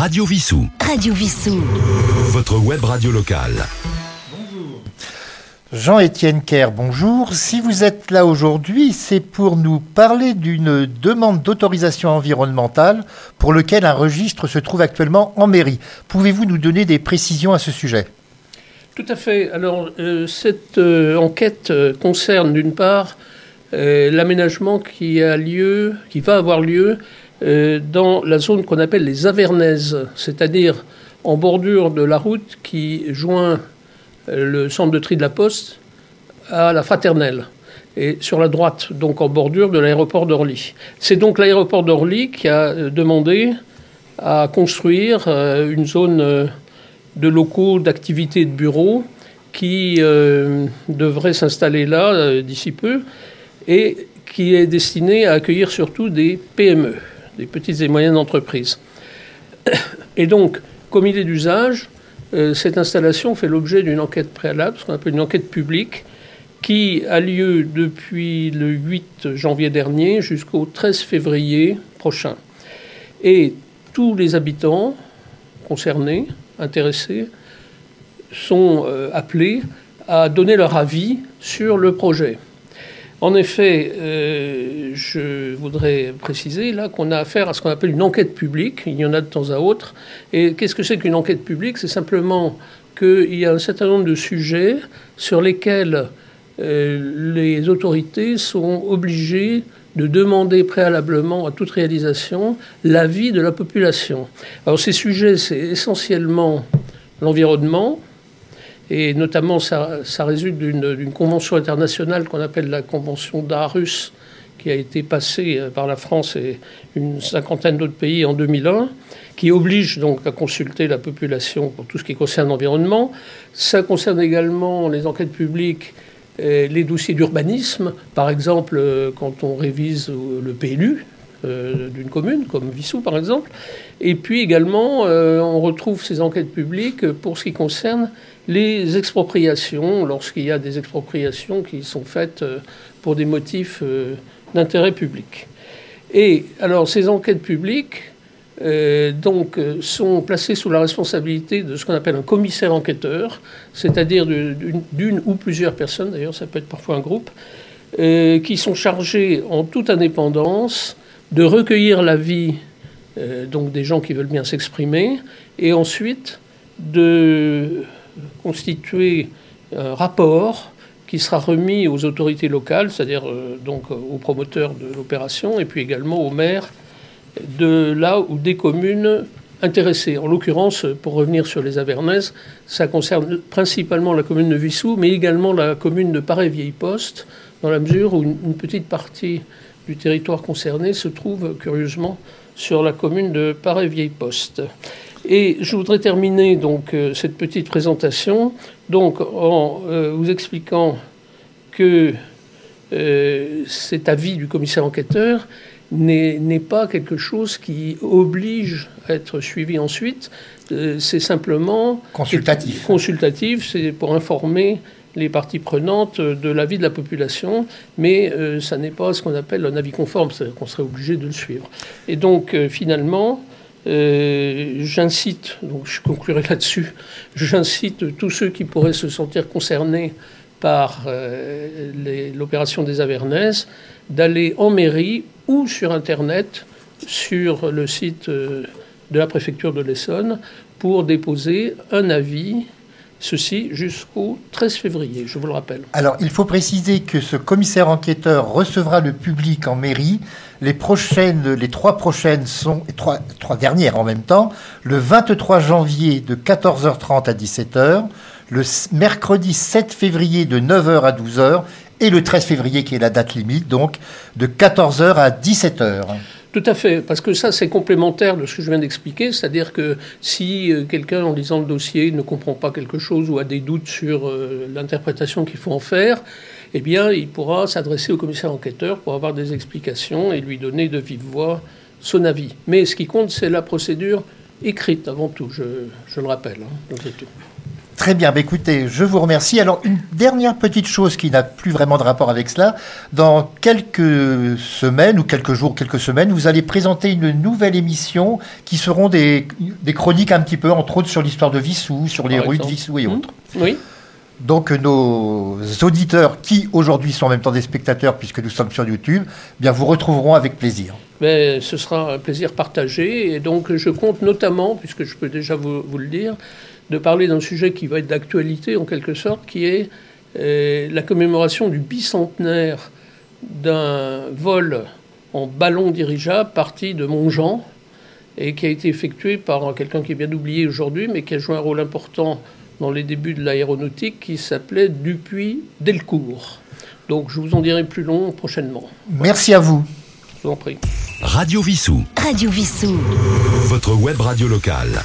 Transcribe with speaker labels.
Speaker 1: Radio Vissou.
Speaker 2: Radio Vissou.
Speaker 1: Votre web radio locale.
Speaker 3: Jean-Étienne Kerr, bonjour. Si vous êtes là aujourd'hui, c'est pour nous parler d'une demande d'autorisation environnementale pour lequel un registre se trouve actuellement en mairie. Pouvez-vous nous donner des précisions à ce sujet?
Speaker 4: Tout à fait. Alors, euh, cette euh, enquête euh, concerne d'une part euh, l'aménagement qui a lieu, qui va avoir lieu euh, dans la zone qu'on appelle les Avernaises, c'est-à-dire en bordure de la route qui joint euh, le centre de tri de la Poste à la Fraternelle et sur la droite, donc en bordure de l'aéroport d'Orly. C'est donc l'aéroport d'Orly qui a euh, demandé à construire une zone de locaux d'activité de bureaux qui devrait s'installer là d'ici peu et qui est destinée à accueillir surtout des PME, des petites et moyennes entreprises. Et donc, comme il est d'usage, euh, cette installation fait l'objet d'une enquête préalable, ce qu'on appelle une enquête publique, qui a lieu depuis le 8 janvier dernier jusqu'au 13 février prochain. Et tous les habitants concernés, intéressés, sont euh, appelés à donner leur avis sur le projet. En effet, euh, je voudrais préciser là qu'on a affaire à ce qu'on appelle une enquête publique. Il y en a de temps à autre. Et qu'est-ce que c'est qu'une enquête publique? C'est simplement qu'il y a un certain nombre de sujets sur lesquels euh, les autorités sont obligées de demander préalablement à toute réalisation l'avis de la population. Alors ces sujets, c'est essentiellement l'environnement, et notamment ça, résulte d'une convention internationale qu'on appelle la convention d'Aarhus, qui a été passée euh, par la France et une cinquantaine d'autres pays en 2001, qui oblige donc à consulter la population pour tout ce qui concerne l'environnement. Ça concerne également les enquêtes publiques les dossiers d'urbanisme, par exemple, euh, quand on révise euh, le PLU d'une commune, comme Vissou par exemple. Et puis également, euh, on retrouve ces enquêtes publiques pour ce qui concerne les expropriations, lorsqu'il y a des expropriations qui sont faites euh, pour des motifs euh, d'intérêt public. Et alors, ces enquêtes publiques, euh, donc, euh, sont placées sous la responsabilité de ce qu'on appelle un commissaire enquêteur, c'est-à-dire d'une ou plusieurs personnes, d'ailleurs ça peut être parfois un groupe, euh, qui sont chargés en toute indépendance de recueillir l'avis euh, donc des gens qui veulent bien s'exprimer et ensuite de constituer un rapport qui sera remis aux autorités locales, c'est-à-dire euh, donc aux promoteurs de l'opération et puis également aux maires de là ou des communes intéressées. En l'occurrence, pour revenir sur les Avernaises, ça concerne principalement la commune de Vissou, mais également la commune de Paray-Vieille-Poste, dans la mesure où une petite partie du territoire concerné se trouve curieusement sur la commune de Paray-Vieille-Poste. Et je voudrais terminer donc euh, cette petite présentation donc en euh, vous expliquant que euh, cet avis du commissaire enquêteur n'est n'est pas quelque chose qui oblige à être suivi ensuite. Euh, c'est simplement
Speaker 3: Consultatif.
Speaker 4: consultatif, c'est pour informer les parties prenantes de l'avis de la population, mais euh, ça n'est pas ce qu'on appelle un avis conforme, c'est-à-dire qu'on serait obligé de le suivre. Et donc, euh, finalement, euh, j'incite, donc je conclurai là-dessus, j'incite tous ceux qui pourraient se sentir concernés par euh, l'opération des Avernaises d'aller en mairie ou sur Internet, sur le site de la préfecture de l'Essonne, pour déposer un avis, ceci jusqu'au 13 février, je vous le rappelle.
Speaker 3: Alors, il faut préciser que ce commissaire enquêteur recevra le public en mairie. Les prochaines, les trois prochaines sont, trois, trois dernières en même temps, le 23 janvier de 14h30 à 17h, le mercredi 7 février de 9h à 12h et le 13 février qui est la date limite, donc de 14h à 17h.
Speaker 4: Tout à fait, parce que ça, c'est complémentaire de ce que je viens d'expliquer, c'est-à-dire que si euh, quelqu'un, en lisant le dossier, ne comprend pas quelque chose ou a des doutes sur euh, l'interprétation qu'il faut en faire, eh bien, il pourra s'adresser au commissaire enquêteur pour avoir des explications et lui donner de vive voix son avis. Mais ce qui compte, c'est la procédure écrite avant tout, je, le rappelle. hein.
Speaker 3: Très bien, bah, écoutez, je vous remercie. Alors, une dernière petite chose qui n'a plus vraiment de rapport avec cela. Dans quelques semaines, ou quelques jours, quelques semaines, vous allez présenter une nouvelle émission qui seront des, des chroniques un petit peu, entre autres, sur l'histoire de Vissou, sur les rues de. Vissou et
Speaker 4: Hmm.
Speaker 3: autres.
Speaker 4: Oui.
Speaker 3: Donc nos auditeurs, qui aujourd'hui sont en même temps des spectateurs puisque nous sommes sur YouTube, eh bien vous retrouveront avec plaisir.
Speaker 4: Mais ce sera un plaisir partagé. Et donc, je compte notamment, puisque je peux déjà vous, vous le dire, de parler d'un sujet qui va être d'actualité en quelque sorte, qui est euh, la commémoration du bicentenaire d'un vol en ballon dirigeable parti de Montjean et qui a été effectué par quelqu'un qui est bien oublié aujourd'hui, mais qui a joué un rôle important dans les débuts de l'aéronautique, qui s'appelait Dupuis-Delcourt. Donc, je vous en dirai plus long prochainement.
Speaker 3: Merci à vous.
Speaker 4: Je vous en prie.
Speaker 1: Radio Vissou.
Speaker 2: Radio Vissou.
Speaker 1: Votre web radio locale.